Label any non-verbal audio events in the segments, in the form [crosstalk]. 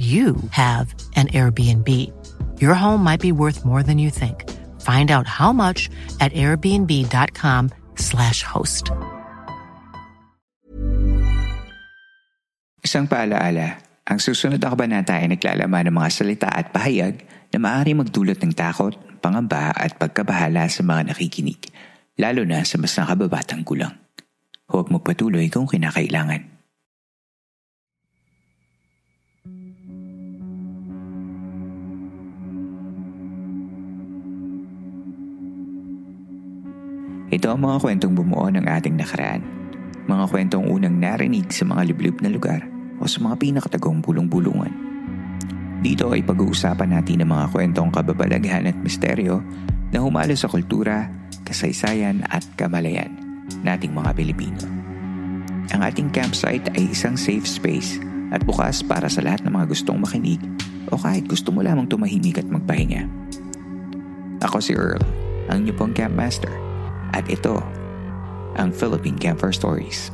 you have an Airbnb. Your home might be worth more than you think. Find out how much at airbnb.com/slash host. Isang paalaala, ang susunod na kabanata ay naglalaman ng mga salita at pahayag na maaari magdulot ng takot, pangamba at pagkabahala sa mga nakikinig, lalo na sa mas nakababatang gulang. Huwag magpatuloy kung kinakailangan. Ito ang mga kwentong bumuo ng ating nakaraan. Mga kwentong unang narinig sa mga liblib na lugar o sa mga pinakatagong bulong-bulungan. Dito ay pag-uusapan natin ang mga kwentong kababalaghan at misteryo na humalo sa kultura, kasaysayan at kamalayan nating mga Pilipino. Ang ating campsite ay isang safe space at bukas para sa lahat ng mga gustong makinig o kahit gusto mo lamang tumahimik at magpahinga. Ako si Earl, ang inyong pong campmaster – at ito, ang Philippine Camper Stories.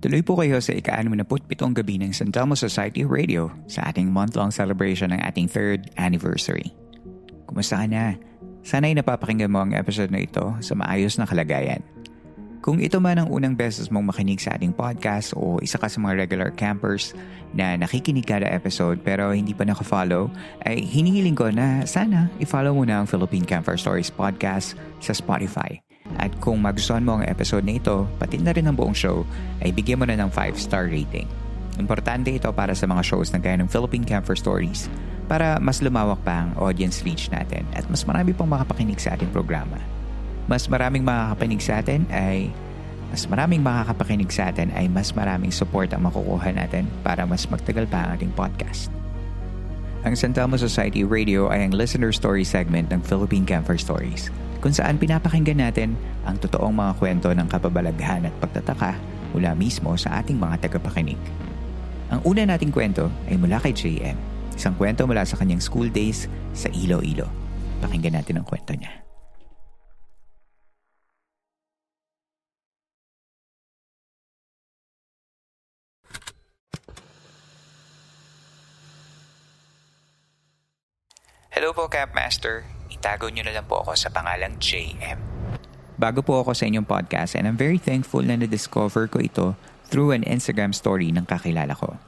Tuloy po kayo sa ika-67 gabi ng San Telmo Society Radio sa ating month-long celebration ng ating third anniversary. Kumusta ka na? Sana'y napapakinggan mo ang episode na ito sa maayos na kalagayan. Kung ito man ang unang beses mong makinig sa ating podcast o isa ka sa mga regular campers na nakikinig kada episode pero hindi pa nakafollow, ay hinihiling ko na sana i-follow mo na ang Philippine Camper Stories podcast sa Spotify. At kung magustuhan mo ang episode na ito, pati na rin ang buong show, ay bigyan mo na ng 5-star rating. Importante ito para sa mga shows na gaya ng Philippine Camper Stories para mas lumawak pa ang audience reach natin at mas marami pang makapakinig sa ating programa mas maraming makakapanig sa atin ay mas maraming makakapakinig sa atin ay mas maraming support ang makukuha natin para mas magtagal pa ang ating podcast. Ang San Telmo Society Radio ay ang listener story segment ng Philippine Camper Stories kung saan pinapakinggan natin ang totoong mga kwento ng kababalaghan at pagtataka mula mismo sa ating mga tagapakinig. Ang una nating kwento ay mula kay JM, isang kwento mula sa kanyang school days sa Iloilo. Pakinggan natin ang kwento niya. Hello po, Campmaster. Itago niyo na lang po ako sa pangalang JM. Bago po ako sa inyong podcast and I'm very thankful na na-discover ko ito through an Instagram story ng kakilala ko.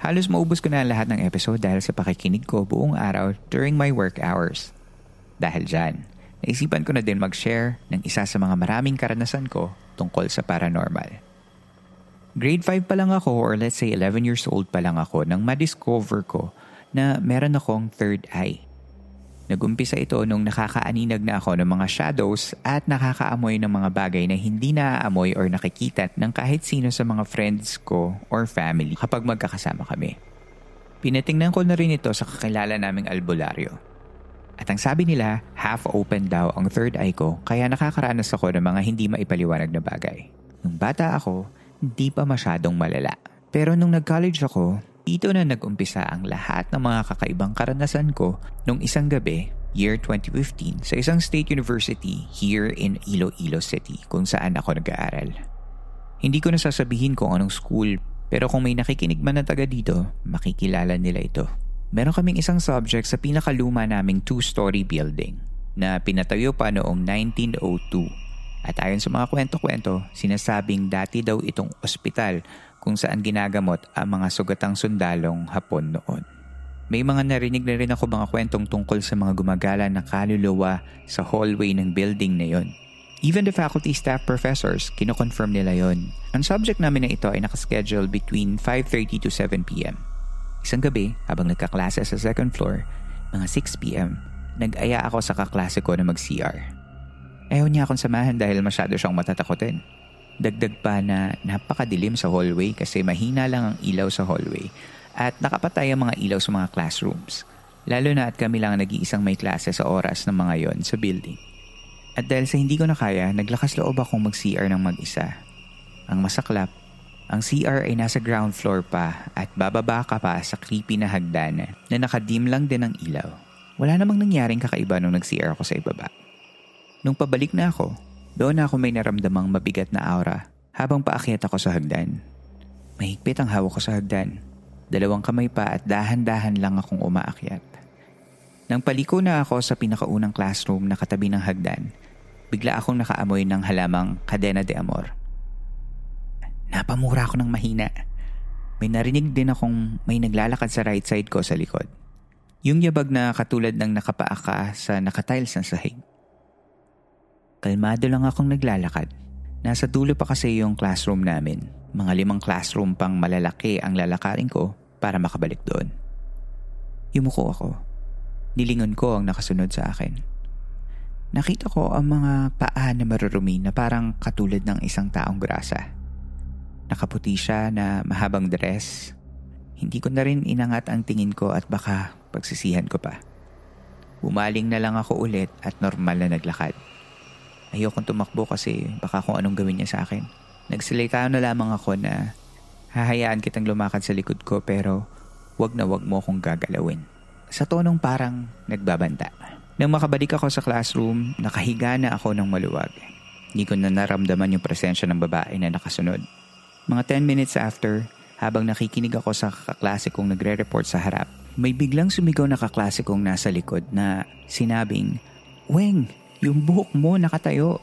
Halos maubos ko na lahat ng episode dahil sa pakikinig ko buong araw during my work hours. Dahil dyan, naisipan ko na din mag-share ng isa sa mga maraming karanasan ko tungkol sa paranormal. Grade 5 pa lang ako or let's say 11 years old pa lang ako nang ma-discover ko na meron akong third eye. Nagumpisa ito nung nakakaaninag na ako ng mga shadows at nakakaamoy ng mga bagay na hindi naaamoy or nakikita ng kahit sino sa mga friends ko or family kapag magkakasama kami. Pinatingnan ko na rin ito sa kakilala naming albularyo. At ang sabi nila, half open daw ang third eye ko kaya nakakaranas ako ng mga hindi maipaliwanag na bagay. Nung bata ako, hindi pa masyadong malala. Pero nung nag-college ako, dito na nag-umpisa ang lahat ng mga kakaibang karanasan ko nung isang gabi, year 2015, sa isang state university here in Iloilo City kung saan ako nag-aaral. Hindi ko na sasabihin kung anong school pero kung may nakikinig man na taga dito, makikilala nila ito. Meron kaming isang subject sa pinakaluma naming two-story building na pinatayo pa noong 1902 at ayon sa mga kwento-kwento, sinasabing dati daw itong ospital kung saan ginagamot ang mga sugatang sundalong Hapon noon. May mga narinig na rin ako mga kwentong tungkol sa mga gumagala na kaluluwa sa hallway ng building na yon. Even the faculty staff professors, kinoconfirm nila yon. Ang subject namin na ito ay nakaschedule between 5.30 to 7pm. Isang gabi, habang nagkaklase sa second floor, mga 6pm, nag-aya ako sa kaklase ko na mag-CR. Ayaw niya akong samahan dahil masyado siyang matatakotin. Dagdag pa na napakadilim sa hallway kasi mahina lang ang ilaw sa hallway at nakapatay ang mga ilaw sa mga classrooms. Lalo na at kami lang nag-iisang may klase sa oras ng mga yon sa building. At dahil sa hindi ko na kaya, naglakas loob akong mag-CR ng mag-isa. Ang masaklap, ang CR ay nasa ground floor pa at bababa ka pa sa creepy na hagdan na nakadim lang din ang ilaw. Wala namang nangyaring kakaiba nung nag-CR ako sa ibaba. Nung pabalik na ako, doon ako may naramdamang mabigat na aura habang paakyat ako sa hagdan. Mahigpit ang hawak ko sa hagdan. Dalawang kamay pa at dahan-dahan lang akong umaakyat. Nang paliko na ako sa pinakaunang classroom na katabi ng hagdan, bigla akong nakaamoy ng halamang kadena de amor. Napamura ako ng mahina. May narinig din akong may naglalakad sa right side ko sa likod. Yung yabag na katulad ng nakapaaka sa nakatiles ng sahig. Kalmado lang akong naglalakad. Nasa dulo pa kasi yung classroom namin. Mga limang classroom pang malalaki ang lalakarin ko para makabalik doon. Yumuko ako. Nilingon ko ang nakasunod sa akin. Nakita ko ang mga paa na marurumi na parang katulad ng isang taong grasa. Nakaputi siya na mahabang dress. Hindi ko na rin inangat ang tingin ko at baka pagsisihan ko pa. Bumaling na lang ako ulit at normal na naglakad. Ayokong tumakbo kasi baka kung anong gawin niya sa akin. Nagsalita na lamang ako na hahayaan kitang lumakad sa likod ko pero wag na wag mo akong gagalawin. Sa tonong parang nagbabanta. Nang makabalik ako sa classroom, nakahiga na ako ng maluwag. Hindi ko na naramdaman yung presensya ng babae na nakasunod. Mga 10 minutes after, habang nakikinig ako sa kaklase kong nagre-report sa harap, may biglang sumigaw na kaklase kong nasa likod na sinabing, Weng, yung buhok mo nakatayo.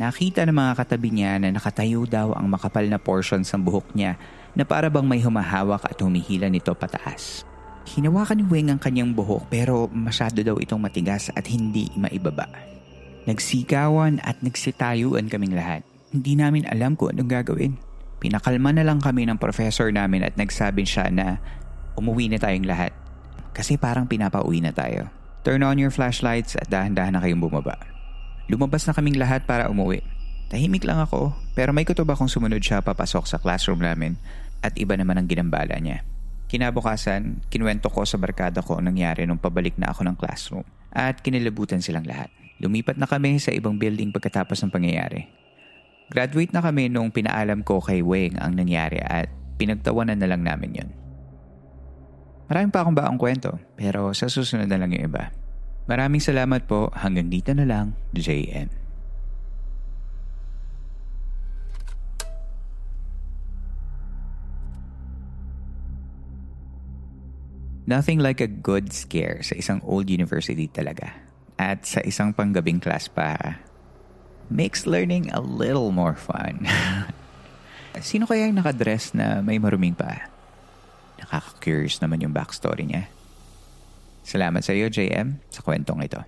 Nakita ng mga katabi niya na nakatayo daw ang makapal na portions ng buhok niya na para bang may humahawak at humihila nito pataas. Hinawakan ni Weng ang kanyang buhok pero masyado daw itong matigas at hindi maibaba. Nagsikawan at nagsitayuan kaming lahat. Hindi namin alam kung anong gagawin. Pinakalma na lang kami ng professor namin at nagsabi siya na umuwi na tayong lahat. Kasi parang pinapauwi na tayo. Turn on your flashlights at dahan-dahan na kayong bumaba. Lumabas na kaming lahat para umuwi. Tahimik lang ako, pero may kutob akong sumunod siya papasok sa classroom namin at iba naman ang ginambala niya. Kinabukasan, kinuwento ko sa barkada ko ang nangyari nung pabalik na ako ng classroom at kinilabutan silang lahat. Lumipat na kami sa ibang building pagkatapos ng pangyayari. Graduate na kami nung pinaalam ko kay Weng ang nangyari at pinagtawanan na lang namin yon. Maraming pa akong baong kwento, pero sa susunod na lang yung iba. Maraming salamat po. Hanggang dito na lang, JM. Nothing like a good scare sa isang old university talaga. At sa isang panggabing class pa, makes learning a little more fun. [laughs] Sino kaya yung nakadress na may maruming pa? Nakaka-curious naman yung backstory niya. Salamat sa iyo, JM, sa kwentong ito.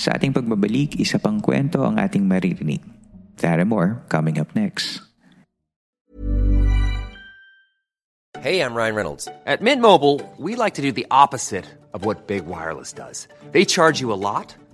Sa ating pagbabalik, isa pang kwento ang ating maririnig. That and more coming up next. Hey, I'm Ryan Reynolds. At Mint Mobile, we like to do the opposite of what Big Wireless does. They charge you a lot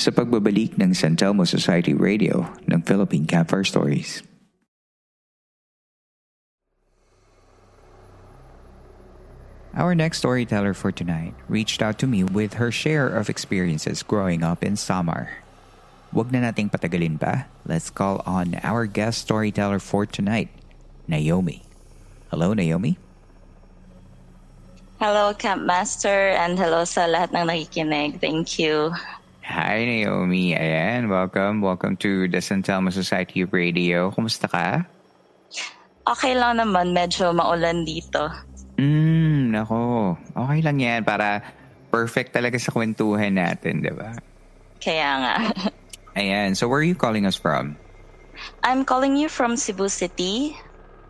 Sa pagbabalik ng San Telmo Society Radio ng Philippine Campfire Stories. Our next storyteller for tonight reached out to me with her share of experiences growing up in Samar. Wag na nating patagalin pa. Let's call on our guest storyteller for tonight, Naomi. Hello, Naomi. Hello, Camp Master, and hello sa lahat ng nakikinig. Thank you. Hi, Naomi. Ayan, welcome. Welcome to the San Telmo Society Radio. Kumusta ka? Okay lang naman. Medyo maulan dito. Hmm, nako. Okay lang yan para perfect talaga sa kwentuhan natin, di ba? Kaya nga. [laughs] Ayan, so where are you calling us from? I'm calling you from Cebu City.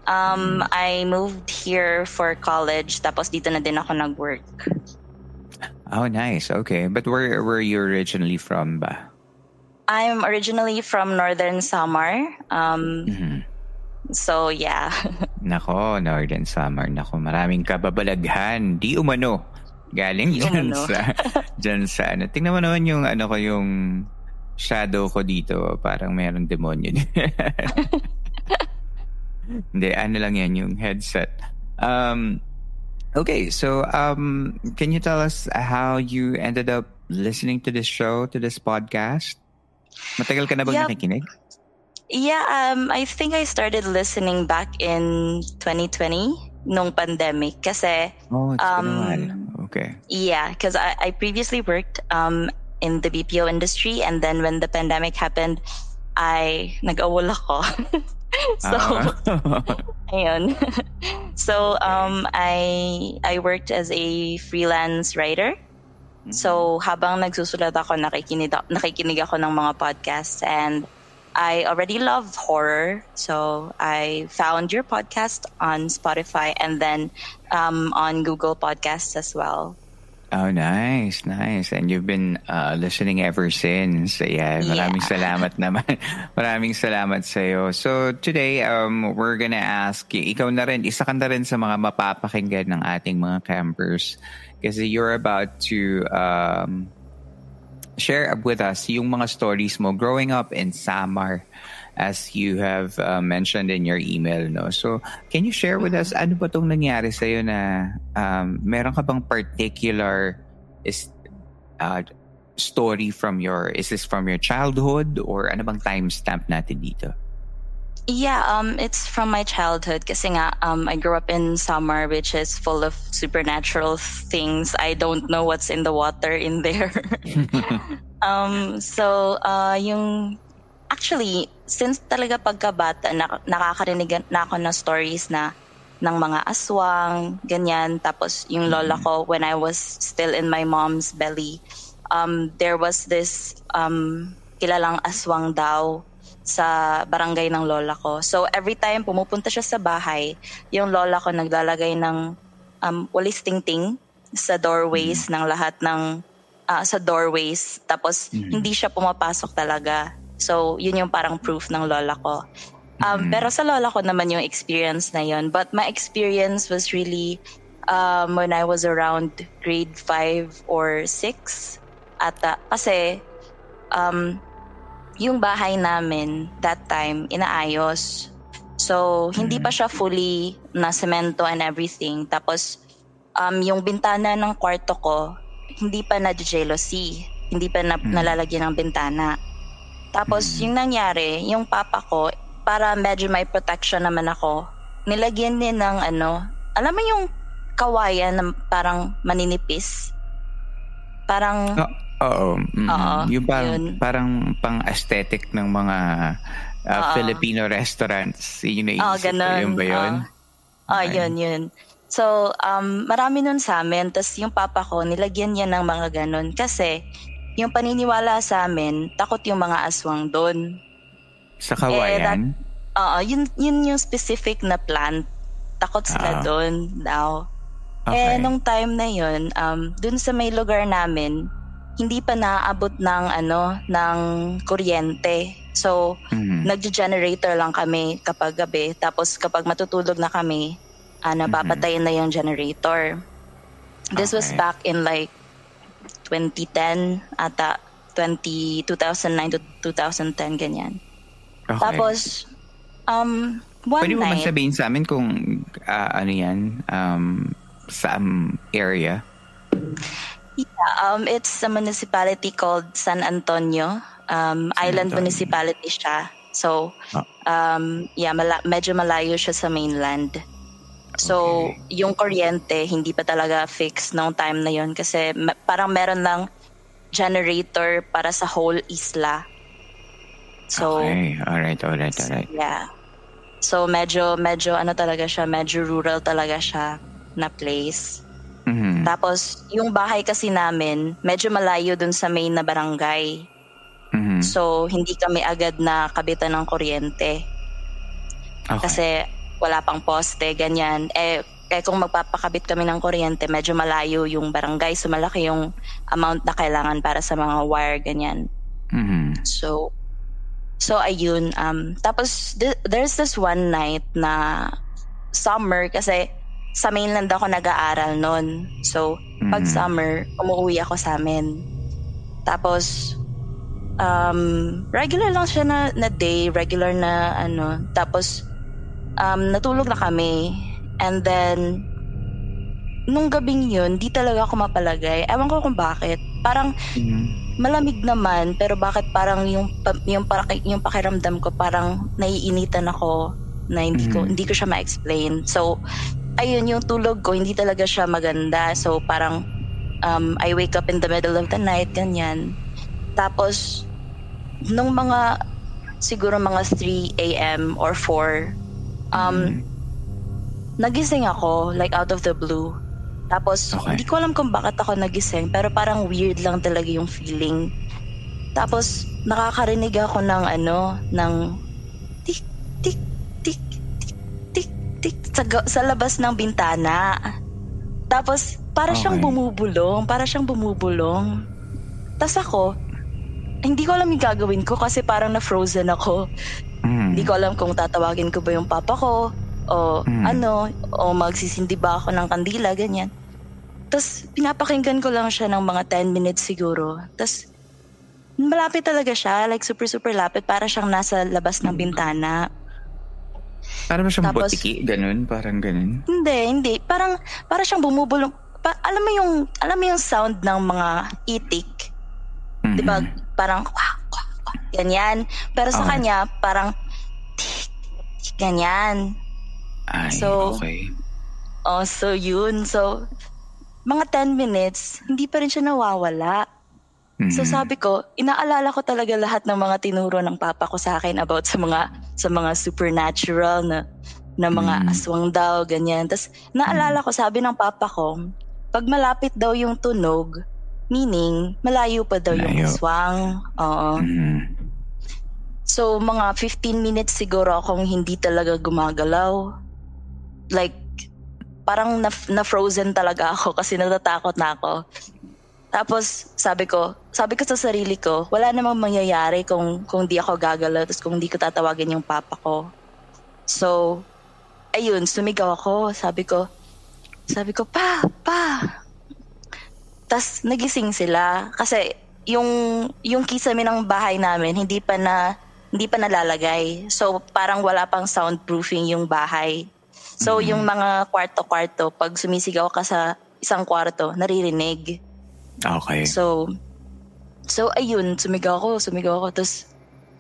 Um, I moved here for college, tapos dito na din ako nag-work. Oh, nice. Okay. But where were you originally from ba? I'm originally from Northern Samar. Um, Mhm. So, yeah. [laughs] Nako, Northern Summer. Nako, maraming kababalaghan. Di umano. Galing dyan umano. sa, [laughs] dyan sa, ano. Tingnan mo naman yung, ano ko, yung shadow ko dito. Parang merong demonyo. [laughs] Hindi, ano lang yan, yung headset. Um, okay, so um, can you tell us how you ended up listening to this show, to this podcast? Matagal ka na bang Yep. nakikinig? Yeah, um, I think I started listening back in 2020, nung pandemic. Kasi, Oh, it's been a Um, while. Okay. yeah, because I, I previously worked um, in the BPO industry. And then when the pandemic happened, I nag-awol ako. [laughs] [laughs] so, Ah. [laughs] ayun. [laughs] so, um, I, I worked as a freelance writer. So, habang nagsusulat ako, nakikinig, nakikinig ako ng mga podcasts and I already love horror. So, I found your podcast on Spotify and then um, on Google Podcasts as well. Oh, nice, nice. And you've been uh, listening ever since. Ayan, maraming Yeah. salamat naman. [laughs] maraming salamat sa'yo. So today, um, we're gonna ask, ikaw na rin, isa ka na rin sa mga mapapakinggan ng ating mga campers. Kasi you're about to um, share with us yung mga stories mo growing up in Samar as you have uh, mentioned in your email no so can you share with us ano ba tong nangyari sa na um, meron ka bang particular is uh, story from your is this from your childhood or ano bang timestamp natin dito Yeah, um, it's from my childhood. Kasi nga, um, I grew up in summer, which is full of supernatural things. I don't know what's in the water in there. [laughs] [laughs] um, so, uh, yung actually, since talaga pagkabata, nak- nakakarinig na ako ng stories na ng mga aswang, ganyan. Tapos yung lola ko, when I was still in my mom's belly, um, there was this um, kilalang aswang daw sa barangay ng lola ko. So every time pumupunta siya sa bahay, yung lola ko naglalagay ng um, walis ting-ting sa doorways ng lahat ng ah, sa doorways. Tapos hindi siya pumapasok talaga. So yun yung parang proof ng lola ko. Um, Pero sa lola ko naman yung experience na yun. But my experience was really um, when I was around grade 5 or 6. Ata. Kasi um, yung bahay namin that time inaayos. So, hindi pa siya fully na semento and everything. Tapos, um, yung bintana ng kwarto ko, hindi pa na jealousy. Hindi pa na, nalalagyan ng bintana. Tapos, yung nangyari, yung papa ko, para medyo may protection naman ako, nilagyan din ng ano, alam mo yung kawayan na parang maninipis? Parang, Oh, oo. mm, Oo, yung parang, yun. parang pang-aesthetic ng mga uh, Oo. Filipino restaurants. Yun yung naisip Oh, ko. ganun. Yun ba yun? Ah, Okay. yun, yun. So, um, marami nun sa amin. Tapos yung papa ko, nilagyan niya ng mga ganun. Kasi, yung paniniwala sa amin, takot yung mga aswang doon. Sa Eh, Kawayan? Oo, yun, yun yung specific na plant. Takot Ah. sila doon daw. Okay. Eh, nung time na yun, um, dun sa may lugar namin, hindi pa naaabot ng ano, ng kuryente. So, Mhm. nagge-generator lang kami kapag gabi. Tapos kapag matutulog na kami, ah, napapatayin na yung generator. This was Okay. back in like 2010 ata, 20, 2009 to 2010, ganyan. Okay. Tapos, um, one Pwede mo ba night, sabihin sa amin kung ah, ano yan, um, sa um, area? yeah, um, it's a municipality called San Antonio. Um, island Antonio. municipality siya. So, Ah. um, yeah, mala- medyo malayo siya sa mainland. So, Okay. yung kuryente, hindi pa talaga fixed nung time na yon kasi ma- parang meron lang generator para sa whole isla. So, okay, alright, alright, alright. yeah. So, medyo, medyo ano talaga siya, medyo rural talaga siya na place. Mhm. Tapos, yung bahay kasi namin, medyo malayo dun sa main na barangay. Mhm. So, hindi kami agad na kabitan ng kuryente. Okay. Kasi wala pang poste, ganyan. Eh, eh kung magpapakabit kami ng kuryente, medyo malayo yung barangay. So, malaki yung amount na kailangan para sa mga wire, ganyan. Mhm. So, so ayun. Um, tapos, th- there's this one night na summer kasi sa mainland ako nag-aaral noon. So, pag Mhm. summer, umuwi ako sa amin. Tapos, um, regular lang siya na, na day, regular na ano. Tapos, um, natulog na kami. And then, nung gabing yun, di talaga ako mapalagay. Ewan ko kung bakit. Parang, Mhm. malamig naman pero bakit parang yung yung paraki, yung pakiramdam ko parang naiinitan ako na hindi ko Mhm. hindi ko siya ma-explain. So ayun yung tulog ko hindi talaga siya maganda. So parang um, I wake up in the middle of the night ganyan. Tapos nung mga siguro mga 3 a.m. or 4 um nagising ako like out of the blue. Tapos Okay. hindi ko alam kung bakit ako nagising pero parang weird lang talaga yung feeling. Tapos nakakarinig ako ng ano ng tik tik tik tik tik tik sa, sa labas ng bintana. Tapos para siyang Okay. bumubulong, para siyang bumubulong. Tapos ako hindi ko alam yung gagawin ko kasi parang na-frozen ako. Mhm. Hindi ko alam kung tatawagin ko ba yung papa ko o Mm. ano, o magsisindi ba ako ng kandila, ganyan. Tapos pinapakinggan ko lang siya ng mga 10 minutes siguro. Tapos malapit talaga siya, like super super lapit, para siyang nasa labas ng bintana. Para ba siyang Tapos- botiki? Ganun? Parang ganun? Hindi, hindi. Parang, para siyang bumubulong. Pa, alam mo yung, alam mo yung sound ng mga itik? Mhm. Di ba? Parang, kwak, kwak, kwak, ganyan. Pero sa Okay. kanya, parang, ganyan. Ay, So, okay. Oh, so yun. So, mga 10 minutes, hindi pa rin siya nawawala. So Mhm. sabi ko, inaalala ko talaga lahat ng mga tinuro ng papa ko sa akin about sa mga sa mga supernatural na na mga Mm. aswang daw, ganyan. Tapos naalala ko, sabi ng papa ko, pag malapit daw yung tunog, meaning malayo pa daw yung Malayo. aswang. Oo. Mhm. So, mga 15 minutes siguro akong hindi talaga gumagalaw. Like, parang na, na-frozen talaga ako [laughs] kasi natatakot na ako. Tapos, sabi ko, sabi ko sa sarili ko, wala namang mangyayari kung, kung di ako gagalaw, tapos kung di ko tatawagin yung papa ko. So, ayun, sumigaw ako. Sabi ko, sabi ko, pa, pa. Tapos, nagising sila. Kasi, yung, yung kisame ng bahay namin, hindi pa na, hindi pa nalalagay. So, parang wala pang soundproofing yung bahay. So, yung mga kwarto-kwarto, pag sumisigaw ka sa isang kwarto, naririnig. Okay. So, so ayun, sumigaw ako, sumigaw ako. Tapos,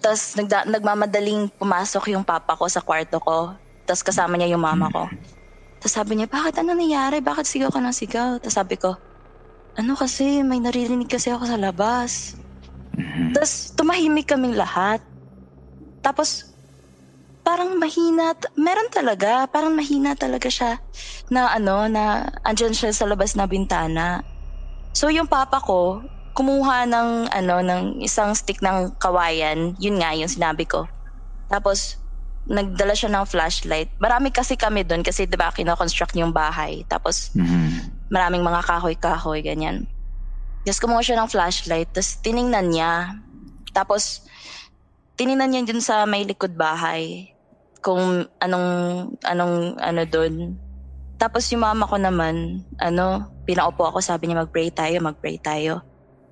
tapos nagda, nagmamadaling pumasok yung papa ko sa kwarto ko. Tapos kasama niya yung mama ko. Tapos sabi niya, bakit ano nangyari? Bakit sigaw ka ng sigaw? Tapos sabi ko, ano kasi, may naririnig kasi ako sa labas. Mhm. Tapos tumahimik kaming lahat. Tapos parang mahina, meron talaga, parang mahina talaga siya na ano, na andyan siya sa labas na bintana. So yung papa ko, kumuha ng ano, ng isang stick ng kawayan, yun nga yung sinabi ko. Tapos nagdala siya ng flashlight. Marami kasi kami doon kasi 'di ba kino-construct yung bahay. Tapos Mhm. maraming mga kahoy-kahoy, ganyan. Tapos kumuha siya ng flashlight, tapos tiningnan niya. Tapos, tiningnan niya dun sa may likod bahay kung anong, anong, ano dun. Tapos yung mama ko naman, ano, pinaupo ako, sabi niya mag-pray tayo, mag-pray tayo.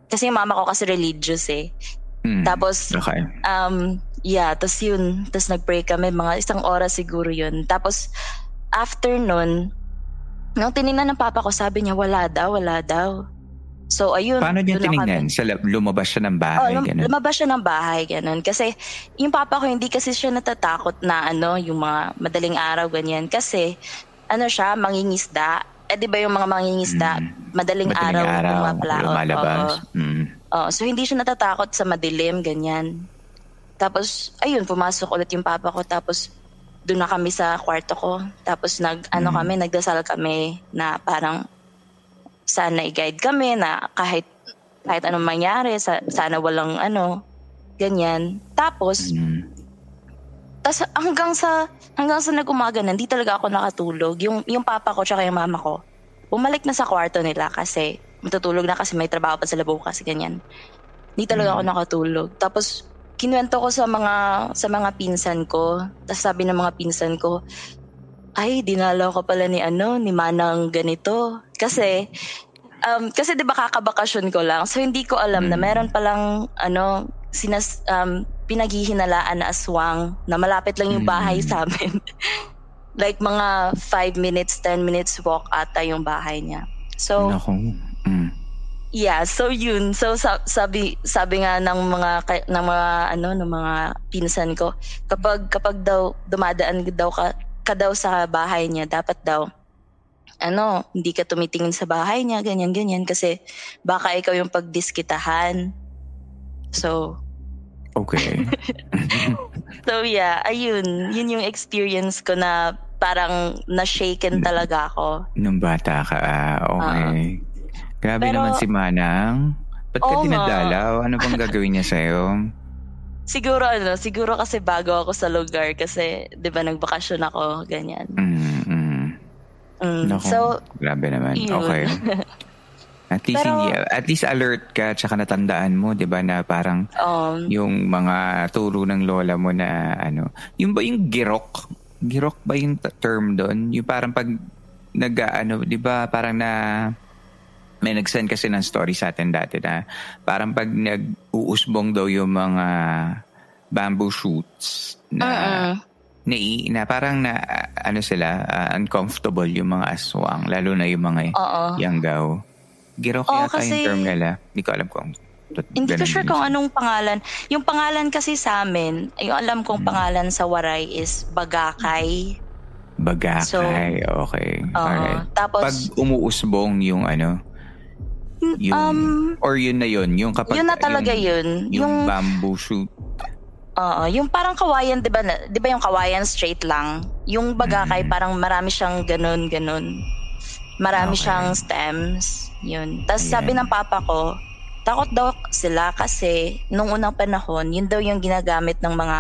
kasi yung mama ko kasi religious eh. Mm, Tapos, okay. um, yeah, tapos yun, tapos nag-pray kami, mga isang oras siguro yun. Tapos, after nun, nung tinignan ng papa ko, sabi niya, wala daw, wala daw. So, ayun. Paano niya tinignan? Sa lumabas siya ng Oh, bahay, lum- ganun. lumabas siya ng bahay, ganun. Kasi, yung papa ko, hindi kasi siya natatakot na, ano, yung mga madaling araw, ganyan. Kasi, ano siya, mangingisda. Eh, di ba yung mga mangingisda, Mm. madaling, Madaling araw, araw, pumapalaot. lumalabas. Oo. Mm. Oo, so hindi siya natatakot sa madilim, ganyan. Tapos, ayun, pumasok ulit yung papa ko. Tapos, doon na kami sa kwarto ko. Tapos, nag, ano Mm. kami, nagdasal kami na parang sana i-guide kami na kahit kahit anong mangyari, sa, sana walang ano, ganyan. Tapos, Mm. tas hanggang sa hanggang sa nag-umaga na, hindi talaga ako nakatulog. Yung yung papa ko tsaka yung mama ko, bumalik na sa kwarto nila kasi matutulog na kasi may trabaho pa sila bukas ganyan. Hindi talaga ako nakatulog. Tapos kinuwento ko sa mga sa mga pinsan ko. Tapos sabi ng mga pinsan ko, ay dinalaw ko pala ni ano, ni Manang ganito. Kasi um, kasi 'di ba kakabakasyon ko lang. So hindi ko alam na Mm. meron palang ano sinas um, pinaghihinalaan na aswang na malapit lang yung bahay Mm. sa amin. [laughs] like mga 5 minutes, 10 minutes walk ata yung bahay niya. So Naku. Mm. Yeah, so yun. So sa- sabi sabi nga ng mga ng mga ano ng mga pinsan ko, kapag kapag daw dumadaan daw ka, ka daw sa bahay niya, dapat daw ano, hindi ka tumitingin sa bahay niya, ganyan ganyan kasi baka ikaw yung pagdiskitahan. So, Okay. [laughs] so yeah, ayun, yun yung experience ko na parang na-shaken talaga ako. Nung bata ka, ah, okay. Grabe Pero- naman si Manang. Ba't ka nga. dinadalaw? Ano bang [laughs] gagawin niya sa'yo? Siguro ano, siguro kasi bago ako sa lugar kasi 'di ba nagbakasyon ako, ganyan. Mm, mm. Mm. Naku, So, grabe naman. yun. Okay. [laughs] At least, Pero- hindi, at least alert ka tsaka natandaan mo, di ba, na parang um, yung mga turo ng lola mo na ano, yung ba yung girok? Girok ba yung term doon? Yung parang pag nag ano, di ba, parang na may nag-send kasi ng story sa atin dati na parang pag nag-uusbong daw yung mga bamboo shoots na mm-mm. Na, na parang na ano sila uh, uncomfortable yung mga aswang lalo na yung mga Oo. yanggaw. Girok Oo, yata yung kasi- term nila. Hindi ko alam kung Hindi ko sure kung anong pangalan. Yung pangalan kasi sa amin, yung alam kong Hmm. pangalan sa Waray is Bagakay. Bagakay. So, okay. Oo. Alright. Tapos, Pag umuusbong yung ano, yung, um, or yun na yun, yung kapag, yun na talaga yung, yun. Yung, Yung, bamboo shoot. Oo, yung parang kawayan, di ba, di ba yung kawayan straight lang? Yung Bagakay, Mm. parang marami siyang ganun, ganun. Marami Okay. siyang stems. Yun. Tapos Ayan. sabi ng papa ko, takot daw sila kasi nung unang panahon, yun daw yung ginagamit ng mga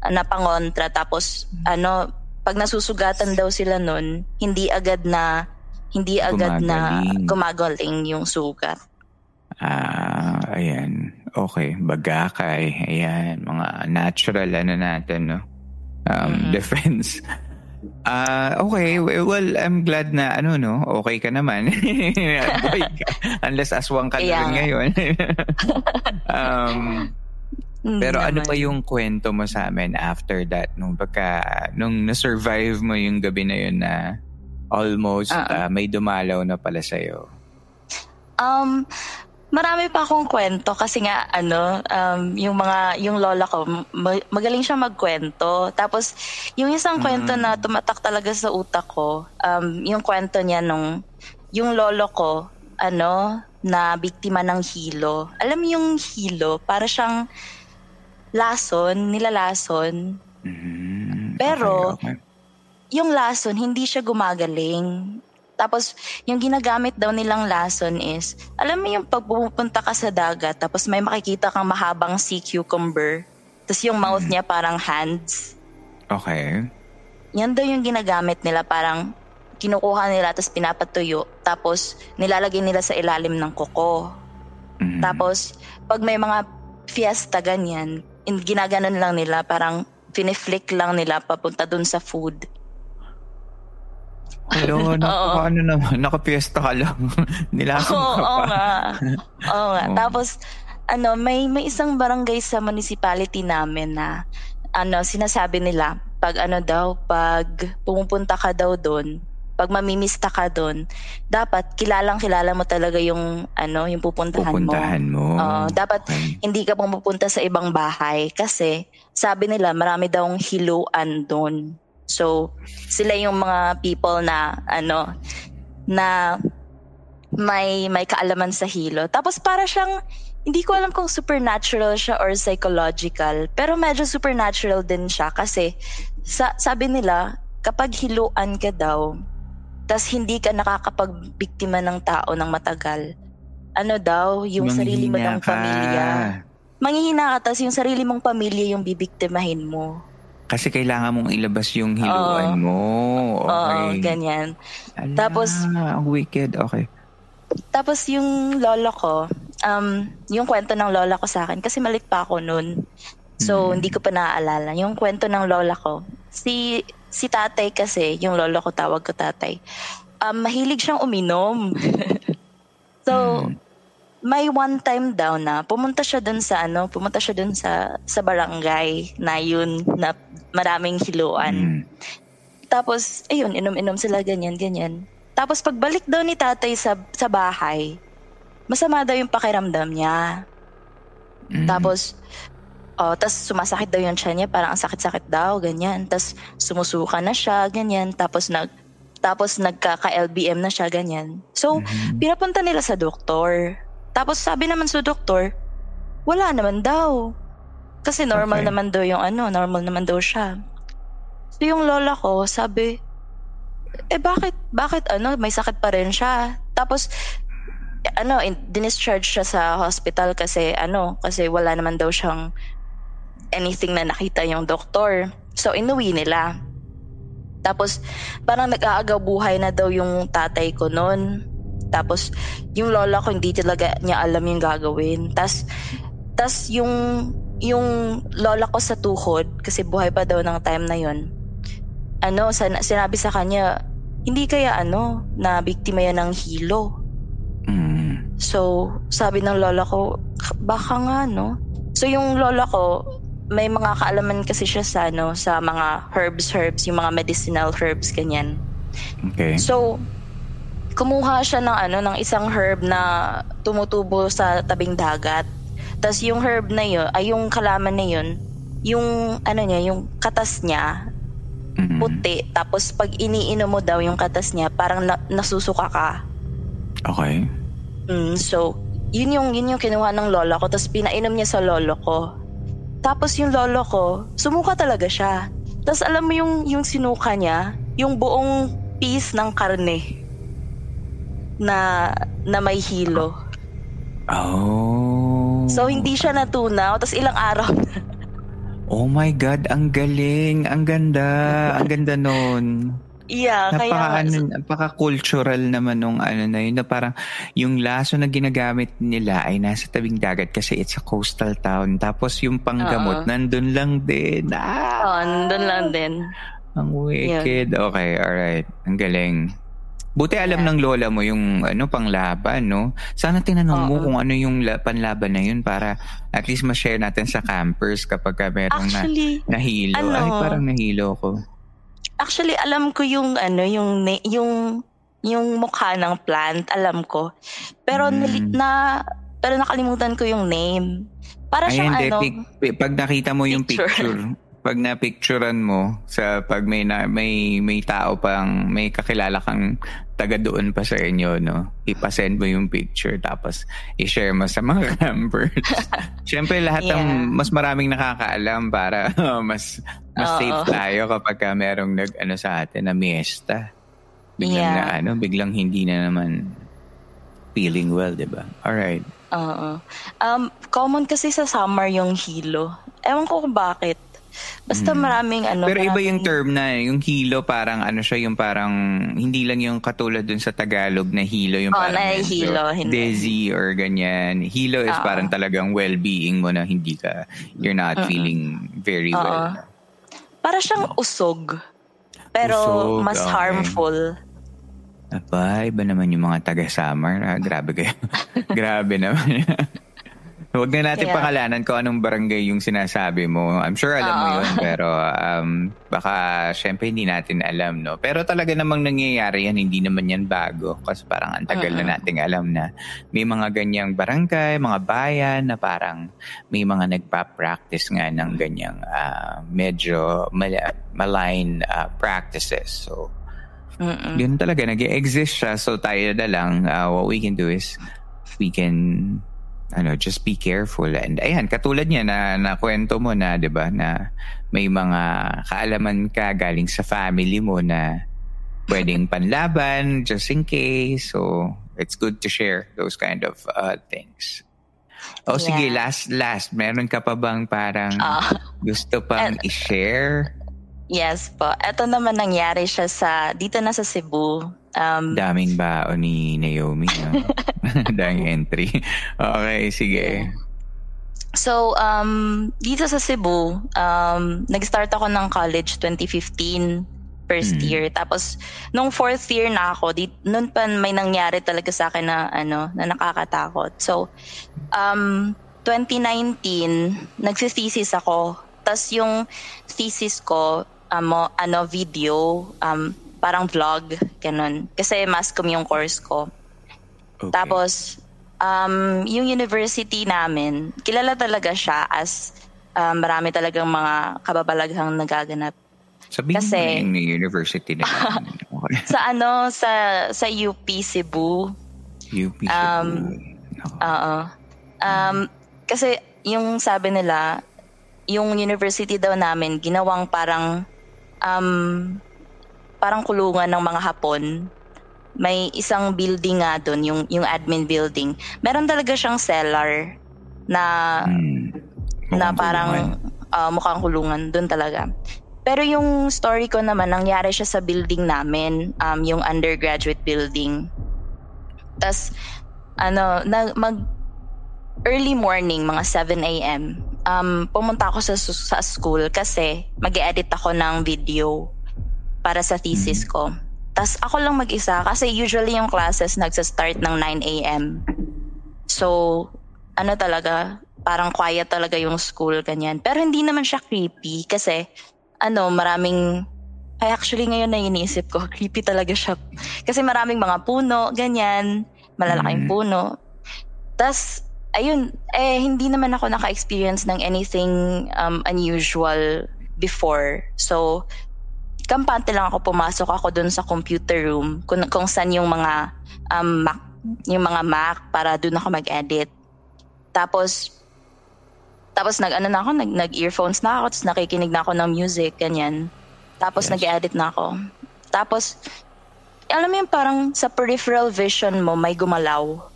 uh, napangontra. Tapos, ano, pag nasusugatan daw sila nun, hindi agad na hindi agad na Gumagaling. gumagaling yung sugat. Ah, ayan. Okay, bagakay. Ayan, mga natural ano natin, no? Um, Mhm. defense. [laughs] Ah, okay. Well, I'm glad na ano no, okay ka naman. [laughs] Boy. Unless aswang ka na rin nga. ngayon. [laughs] um, Hindi pero ano naman. pa yung kwento mo sa amin after that nung pagka nung na-survive mo yung gabi na yun na almost ah, may dumalaw na pala sa Um, marami pa akong kwento kasi nga ano, um, yung mga yung lola ko ma- magaling siya magkwento. Tapos yung isang kwento na tumatak talaga sa utak ko, um, yung kwento niya nung yung lolo ko ano na biktima ng hilo. Alam yung hilo, para siyang lason, nilalason. Mhm. Pero- okay, okay. Yung lason, hindi siya gumagaling. Tapos, yung ginagamit daw nilang lason is, alam mo yung pag pupunta ka sa dagat, tapos may makikita kang mahabang sea cucumber, tapos yung mouth niya parang hands. Okay. Yan daw yung ginagamit nila, parang kinukuha nila, tapos pinapatuyo, tapos nilalagay nila sa ilalim ng kuko. Mhm. Tapos, pag may mga fiesta ganyan, in, ginaganon lang nila, parang finiflick lang nila papunta dun sa food. Hello, [laughs] naku, ano naman, nakapiesta ka lang. [laughs] Nilasong Oo, ka pa. oo nga. Oo nga. [laughs] Oo. Tapos, ano, may, may isang barangay sa municipality namin na, ano, sinasabi nila, pag ano daw, pag pumupunta ka daw doon, pag mamimista ka doon, dapat kilalang kilala mo talaga yung, ano, yung pupuntahan, Pupuntahan mo. Oo, dapat Okay. hindi ka pumupunta sa ibang bahay kasi sabi nila marami daw hiluan doon. So, sila yung mga people na ano na may may kaalaman sa hilo. Tapos para siyang hindi ko alam kung supernatural siya or psychological, pero medyo supernatural din siya kasi sa, sabi nila kapag hiluan ka daw, tas hindi ka nakakapagbiktima ng tao ng matagal, ano daw, yung sarili mo ng ka. pamilya. Manghihina ka, tas yung sarili mong pamilya yung bibiktimahin mo. Kasi kailangan mong ilabas yung hiluan Oo. mo. Okay. Oo, ganyan. Ala, Tapos- ang wicked. Okay. Tapos yung lola ko, um, yung kwento ng lola ko sa akin, kasi malit pa ako noon. So, hindi ko pa naaalala. Yung kwento ng lola ko, si, si tatay kasi, yung lola ko tawag ko tatay, um, mahilig siyang uminom. [laughs] so, may one time daw na pumunta siya dun sa ano, pumunta siya dun sa sa barangay na yun na maraming hiluan. Mm. Tapos, ayun, inom-inom sila, ganyan, ganyan. Tapos pagbalik daw ni tatay sa, sa bahay, masama daw yung pakiramdam niya. Mm. Tapos, oh, tas sumasakit daw yung tiyan niya, parang ang sakit-sakit daw, ganyan. Tapos sumusuka na siya, ganyan. Tapos nag tapos nagkaka-LBM na siya, ganyan. So, pinapunta nila sa doktor. Tapos sabi naman sa doktor, wala naman daw. Kasi normal Okay. naman daw yung ano, normal naman daw siya. So yung lola ko, sabi, eh bakit, bakit ano, may sakit pa rin siya. Tapos, ano, in, dinischarge siya sa hospital kasi ano, kasi wala naman daw siyang anything na nakita yung doktor. So, inuwi nila. Tapos, parang nag-aagaw buhay na daw yung tatay ko noon. Tapos, yung lola ko hindi talaga niya alam yung gagawin. Tapos, tas yung, yung lola ko sa tuhod, kasi buhay pa daw ng time na yon ano, san- sinabi sa kanya, hindi kaya ano, na biktima yan ng hilo. Mm. So, sabi ng lola ko, baka nga, no? So, yung lola ko, may mga kaalaman kasi siya sa, ano, sa mga herbs, herbs, yung mga medicinal herbs, ganyan. Okay. So, kumuha siya ng, ano, ng isang herb na tumutubo sa tabing dagat. Tapos yung herb na yun, ay yung kalaman na yun, yung, ano niya, yung katas niya, Mm. puti. Tapos pag iniinom mo daw yung katas niya, parang na- nasusuka ka. Okay. Mm, so, yun yung, yun yung kinuha ng lola ko. Tapos pinainom niya sa lolo ko. Tapos yung lolo ko, sumuka talaga siya. Tapos alam mo yung, yung sinuka niya, yung buong piece ng karne na, na may hilo. Oh. So, hindi siya natunaw. Tapos ilang araw na. Oh my God, ang galing. Ang ganda. ang ganda nun. Yeah, Napaka, kaya... ano, napaka-cultural naman nung ano na yun. Na parang yung laso na ginagamit nila ay nasa tabing dagat kasi it's a coastal town. Tapos yung panggamot, Oo. nandun lang din. Ah! Oh, nandun lang din. Ang wicked. Okay, alright. Ang galing. Buti alam Yeah. ng lola mo yung ano panglaban, no? Sana tinanong mo Oo. kung ano yung la- panlaban na yun para at least ma-share natin sa campers kapag ka merong na, Actually, nahilo. ano? Ay, parang nahilo ko. Actually, alam ko yung ano, yung na- yung yung mukha ng plant, alam ko. Pero Mm. na pero nakalimutan ko yung name. Para Ay, siyang hindi. ano, Pic- pi- pag nakita mo yung picture. Pag na-picturean mo sa pag may na, may may tao pang may kakilala kang taga doon pa sa inyo no ipasend mo yung picture tapos i-share mo sa mga [laughs] campers Siyempre lahat ng Yeah. mas maraming nakakaalam para [laughs] mas mas Oo. safe tayo kapag ka merong nag ano sa atin na miesta biglang Yeah. na ano biglang hindi na naman feeling well 'di ba all right Oo. Um, common kasi sa summer yung hilo. Ewan ko kung bakit. Basta maraming ano. Hmm. Pero iba yung maraming- term na, yung hilo parang ano siya, yung parang hindi lang yung katulad dun sa Tagalog na hilo, yung Oh, parang na medyo hilo, hindi. dizzy or ganyan. Hilo is Oo. parang talagang well-being mo na hindi ka, you're not feeling very Oo. well. Para siyang usog. Pero Usog, mas okay. harmful. Aba, iba naman yung mga taga-summer. Ah, grabe kayo. [laughs] grabe naman. Huwag na natin Kaya- pangalanan kung anong barangay yung sinasabi mo. I'm sure alam mo Oo. yun, pero um, baka syempre hindi natin alam, no? Pero talaga namang nangyayari yan, hindi naman yan bago. Kasi parang ang tagal na nating alam na may mga ganyang barangay, mga bayan na parang may mga nagpa-practice nga ng ganyang ah, medyo mal- malign ah, practices. So, Mm-mm. yun talaga, nag exist siya. So tayo na lang, uh, what we can do is, we can, ano, just be careful. And ayan, katulad niya na, na kwento mo na, di ba, na may mga kaalaman ka galing sa family mo na pwedeng panlaban just in case. So it's good to share those kind of uh, things. O sige, Yeah. last, last, meron ka pa bang parang Ah. gusto pang And- [laughs] i-share? Yes po. Ito naman nangyari siya sa, dito na sa Cebu. Um, Daming baon ni Naomi. No? [laughs] [laughs] Daming entry. Okay, sige. So, um, dito sa Cebu, um, nag-start ako ng college 2015, first Mm. year. Tapos, nung fourth year na ako, di, nun pa may nangyari talaga sa akin na, ano, na nakakatakot. So, um, 2019, nagsithesis ako. Tapos yung thesis ko, um, ano, video, um, parang vlog, ganun. Kasi mass comm yung course ko. Okay. Tapos, um, yung university namin, kilala talaga siya as um, marami talagang mga kababalaghang nagaganap. Sabihin kasi- mo na yung university na. [laughs] Okay. Sa ano, sa, sa UP Cebu, UP Cebu. Um, oo. Um, kasi yung sabi nila, yung university daw namin, ginawang parang, um, parang kulungan ng mga Hapon. May isang building nga doon, yung, yung admin building. Meron talaga siyang cellar na Hmm. na parang kulungan. ah, mukhang kulungan doon talaga. Pero yung story ko naman, nangyari siya sa building namin, um, yung undergraduate building. Tapos, ano, na, mag, early morning, mga 7 a.m., um, pumunta ako sa, sa school kasi mag edit ako ng video para sa thesis ko. Tapos ako lang mag-isa kasi usually yung classes nagsa-start ng 9 a.m. So, ano talaga, parang quiet talaga yung school, ganyan. Pero hindi naman siya creepy kasi, ano, maraming, ay actually ngayon na iniisip ko, [laughs] creepy talaga siya. Kasi maraming mga puno, ganyan, malalaking Mm. puno. Tapos, ayun, eh, hindi naman ako naka-experience ng anything um, unusual before. So, kampante lang ako pumasok ako dun sa computer room kung, kung saan yung mga um, Mac, yung mga Mac para dun ako mag-edit. Tapos, tapos nag ano na ako, nag, nag-earphones na ako, tapos nakikinig na ako ng music, ganyan. Tapos Yes. nag-edit na ako. Tapos, alam mo yung parang sa peripheral vision mo may gumalaw.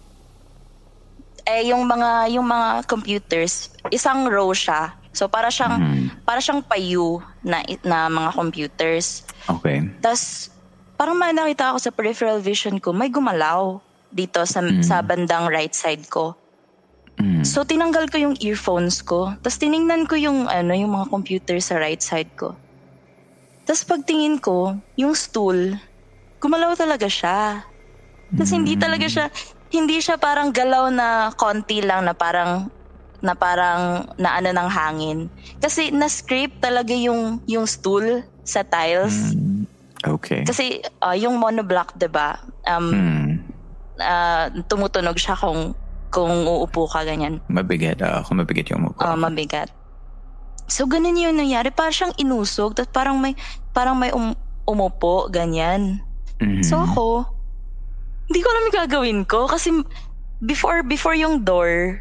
Eh, yung mga, yung mga computers, isang row siya. So, para siyang, Mhm. para siyang payu na, na mga computers. Okay. Tapos, parang may nakita ako sa peripheral vision ko, may gumalaw dito sa, Mm. sa bandang right side ko. Mm. So, tinanggal ko yung earphones ko. Tapos, tiningnan ko yung, ano, yung mga computer sa right side ko. Tapos, pagtingin ko, yung stool, gumalaw talaga siya. Tapos, hindi talaga siya, hindi siya parang galaw na konti lang na parang na parang na ano ng hangin. Kasi na-scrape talaga yung yung stool sa tiles. Mm. Okay. Kasi ah, yung monoblock, 'di ba? Um Hmm. ah, tumutunog siya kung kung uupo ka ganyan. Mabigat. ah, kung mabigat yung mukha. Ah, mabigat. So ganun yung nangyari, parang siyang inusog, tapos parang may parang may um, umupo ganyan. Mhm. So ako, hindi ko alam yung gagawin ko kasi before before yung door,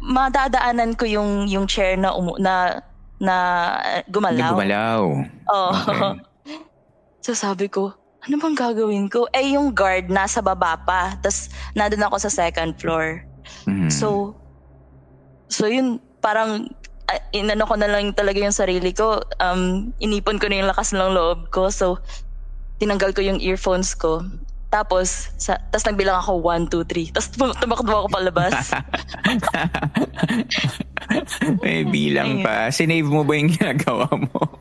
madadaanan ko yung yung chair na umu, na na uh, gumalaw. Gumalaw. Oo. Okay. [laughs] so sabi ko, ano bang gagawin ko? Eh yung guard nasa baba pa, tas nandun ako sa second floor. Mhm. So so yun parang ah, inano ko na lang talaga yung sarili ko. Um inipon ko na yung lakas ng loob ko. So tinanggal ko yung earphones ko. Tapos, sa, tapos nagbilang ako 1, 2, 3. Tapos tum- tumakbo ako palabas. [laughs] May bilang pa. Sinave mo ba yung ginagawa mo?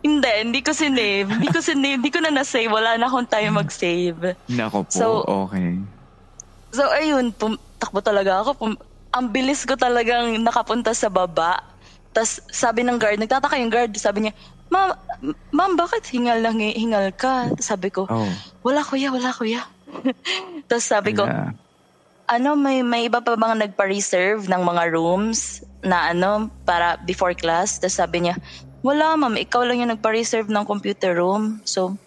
Hindi, hindi ko sinave. Hindi ko sinave. Hindi ko na na-save. Wala na akong time mag-save. Nako po, So, okay. So, ayun, pum- takbo talaga ako. Pum- ang bilis ko talagang nakapunta sa baba. Tapos sabi ng guard, nagtataka yung guard, sabi niya, Ma'am, ma'am, bakit hingal lang hingal ka? Sabi ko, Oh. wala kuya, wala kuya. [laughs] Tapos sabi ko, Wala. ano, may, may iba pa bang nagpa-reserve ng mga rooms na ano, para before class? Tapos sabi niya, wala ma'am, ikaw lang yung nagpa-reserve ng computer room. So,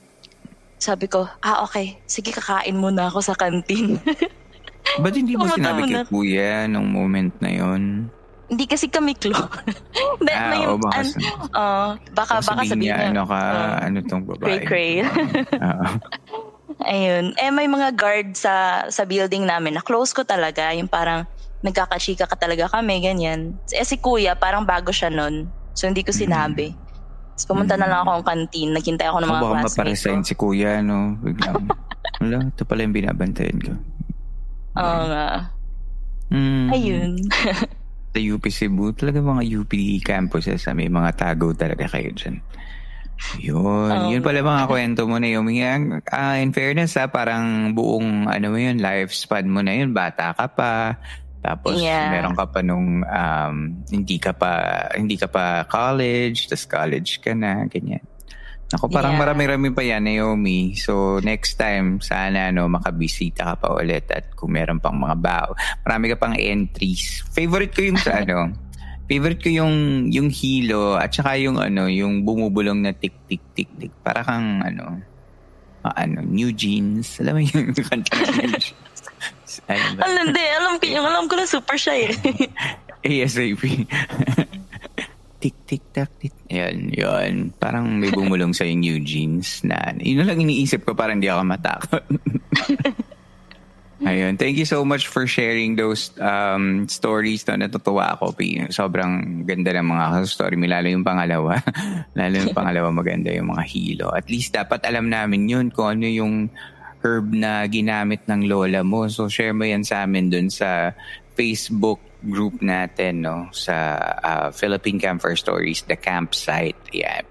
sabi ko, ah okay, sige kakain muna ako sa kantin. Ba't hindi [laughs] mo sinabi kay kuya nung moment na yon? Hindi kasi kami close. [laughs] Hindi, Ah, may, oo, baka an- oh, baka, baka sabihin sabihin niya, niya, ano ka, oh, ano tong babae. cray-cray. Oo. [laughs] Ayun. Eh, may mga guard sa sa building namin na close ko talaga. Yung parang nagkakachika ka talaga kami, ganyan. Eh, si kuya, parang bago siya nun. So, hindi ko sinabi. Tapos pumunta na lang ako ng kantin. Naghintay ako ng mga baka classmates ko. maparesign si kuya, no? Biglang, [laughs] wala, ito pala yung binabantayan ko. Oo nga. Mm. Ayun. Sa UP Cebu, talaga mga UP campuses, ah, may mga tago talaga kayo dyan. Yun. Oo. Yun pala mga kwento mo na yun. Yung, ah, in fairness, ha, parang buong, ano mo yun, lifespan mo na yun. Bata ka pa. Tapos, Yeah. meron ka pa nung, um, hindi ka pa, hindi ka pa college, tapos college ka na, ganyan. Ako, parang Yeah. marami-rami pa yan, Naomi. So, next time, sana, no, makabisita ka pa ulit at kung meron pang mga bao. Marami ka pang entries. Favorite ko yung sa, [laughs] ano, favorite ko yung, yung hilo at saka yung, ano, yung bumubulong na tik-tik-tik-tik. Para kang, ano, ah, ano, new jeans. Alam mo yung [laughs] kanta ng new jeans? [laughs] Ano? Alam, hindi. Alam ko, yung alam ko na super shy eh. ASAP. tik tik tak tik. Yan, yan. Parang may bumulong sa yung new jeans na yun na lang iniisip ko parang hindi ako matakot. [laughs] Ayun. Thank you so much for sharing those um, stories. No, natutuwa ako. Sobrang ganda ng mga story mo. Lalo yung pangalawa. [laughs] Lalo yung pangalawa maganda yung mga hilo. At least dapat alam namin yun kung ano yung herb na ginamit ng lola mo. So share mo yan sa amin dun sa Facebook group natin no sa uh, Philippine Campfire Stories, the campsite. Yeah.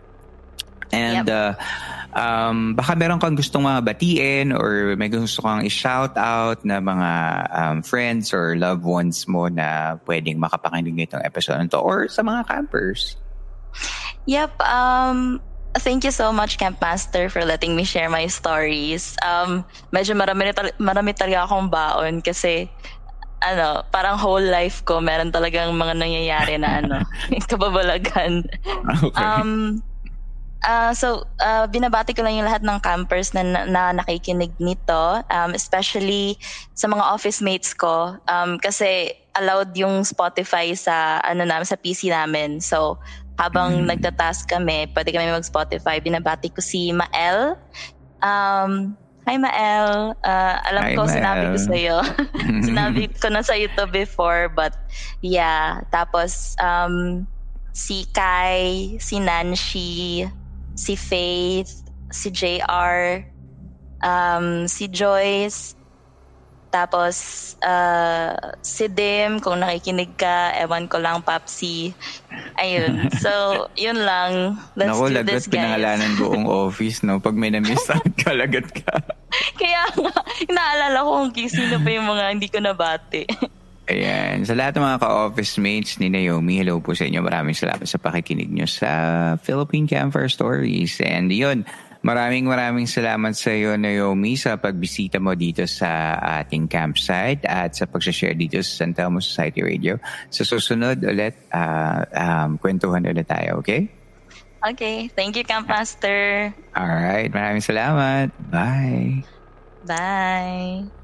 And uh, um, baka meron kang gustong mga batiin or may gusto kang i-shout out na mga um, friends or loved ones mo na pwedeng makapakinig nitong episode na to or sa mga campers. Yep. Um, thank you so much, Camp Master, for letting me share my stories. Um, medyo marami, marami talaga akong baon kasi ano, parang whole life ko meron talagang mga nangyayari na ano, [laughs] [laughs] kababalagan. Okay. Um, uh, so, uh, binabati ko lang yung lahat ng campers na, na, na nakikinig nito, um, especially sa mga office mates ko, um, kasi allowed yung Spotify sa, ano namin, sa PC namin. So, habang nagtatask kami, pwede kami mag-Spotify. Binabati ko si Mael. Um, hi, Mael. Uh, alam Hi, ko, sinabi ko Mael. sa'yo. [laughs] sinabi ko na sa'yo to before, but yeah. Tapos, um, si Kai, si Nancy, si Faith, si JR, um, si Joyce, tapos uh, si Dim, kung nakikinig ka, ewan ko lang, Papsi. Ayun. [laughs] So, yun lang. Let's Naku, do lagot this, guys. pinangalanan buong office, no? Pag may na-miss [laughs] out ka, lagot ka. Kaya nga, inaalala ko kung sino pa yung mga hindi ko nabati. Ayan. Sa lahat ng mga ka-office mates ni Naomi, hello po sa inyo. Maraming salamat sa pakikinig nyo sa Philippine Campfire Stories. And yun, maraming maraming salamat sa iyo, Naomi, sa pagbisita mo dito sa ating campsite at sa pag-share dito sa San Telmo Society Radio. Sa susunod ulit, ah, um, kwentuhan ulit tayo, okay? Okay. Thank you, Camp Master. Alright, maraming salamat. Bye! Bye.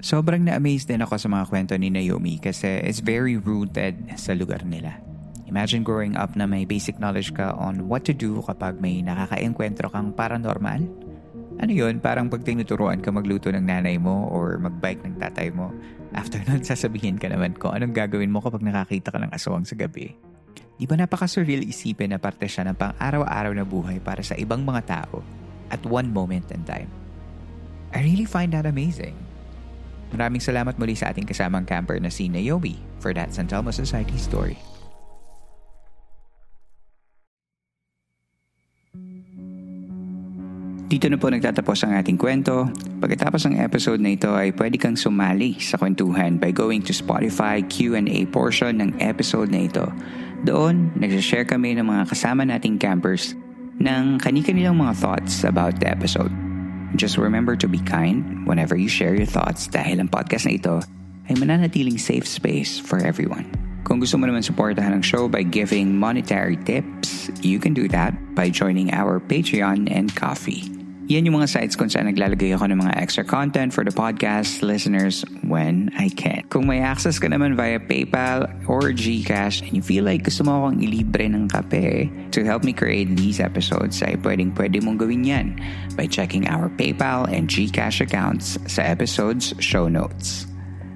Sobrang na-amaze din ako sa mga kwento ni Naomi kasi it's very rooted sa lugar nila. Imagine growing up na may basic knowledge ka on what to do kapag may nakaka-enkwentro kang paranormal. Ano yun? Parang pag tinuturuan ka magluto ng nanay mo or magbike ng tatay mo. After nun, [laughs] sasabihin ka naman kung anong gagawin mo kapag nakakita ka ng aswang sa gabi. Di ba napaka-surreal isipin na parte siya ng pang-araw-araw na buhay para sa ibang mga tao at one moment in time? I really find that amazing. Maraming salamat muli sa ating kasamang camper na si Naomi for that San Telmo Society story. Dito na po nagtatapos ang ating kwento. Pagkatapos ng episode na ito ay pwede kang sumali sa kwentuhan by going to Spotify Q&A portion ng episode na ito. Doon, nagsashare kami ng mga kasama nating campers ng kani-kanilang mga thoughts about the episode. Just remember to be kind whenever you share your thoughts dahil ang podcast na ito ay mananatiling safe space for everyone. Kung gusto mo naman supportahan ang show by giving monetary tips, you can do that by joining our Patreon and Coffee. Yan yung mga sites kung saan naglalagay ako ng mga extra content for the podcast listeners when I can. Kung may access ka naman via PayPal or GCash and you feel like gusto mo akong ilibre ng kape to help me create these episodes ay pwedeng pwede mong gawin yan by checking our PayPal and GCash accounts sa episode's show notes.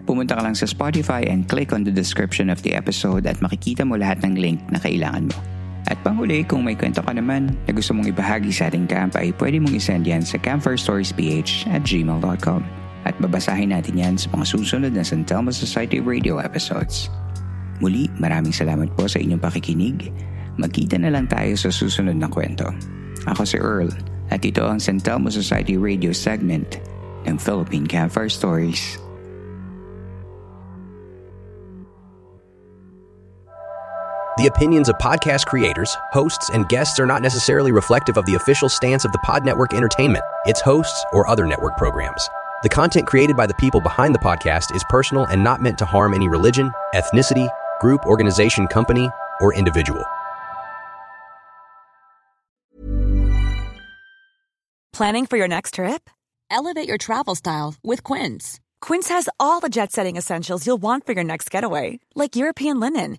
Pumunta ka lang sa Spotify and click on the description of the episode at makikita mo lahat ng link na kailangan mo. At panghuli, kung may kwento ka naman na gusto mong ibahagi sa ating camp ay pwede mong isend yan sa campfirestoriesph at gmail.com at babasahin natin yan sa mga susunod na San Telmo Society Radio episodes. Muli, maraming salamat po sa inyong pakikinig. Magkita na lang tayo sa susunod na kwento. Ako si Earl at ito ang San Telmo Society Radio segment ng Philippine Campfire Stories. The opinions of podcast creators, hosts, and guests are not necessarily reflective of the official stance of the Pod Network Entertainment, its hosts, or other network programs. The content created by the people behind the podcast is personal and not meant to harm any religion, ethnicity, group, organization, company, or individual. Planning for your next trip? Elevate your travel style with Quince. Quince has all the jet setting essentials you'll want for your next getaway, like European linen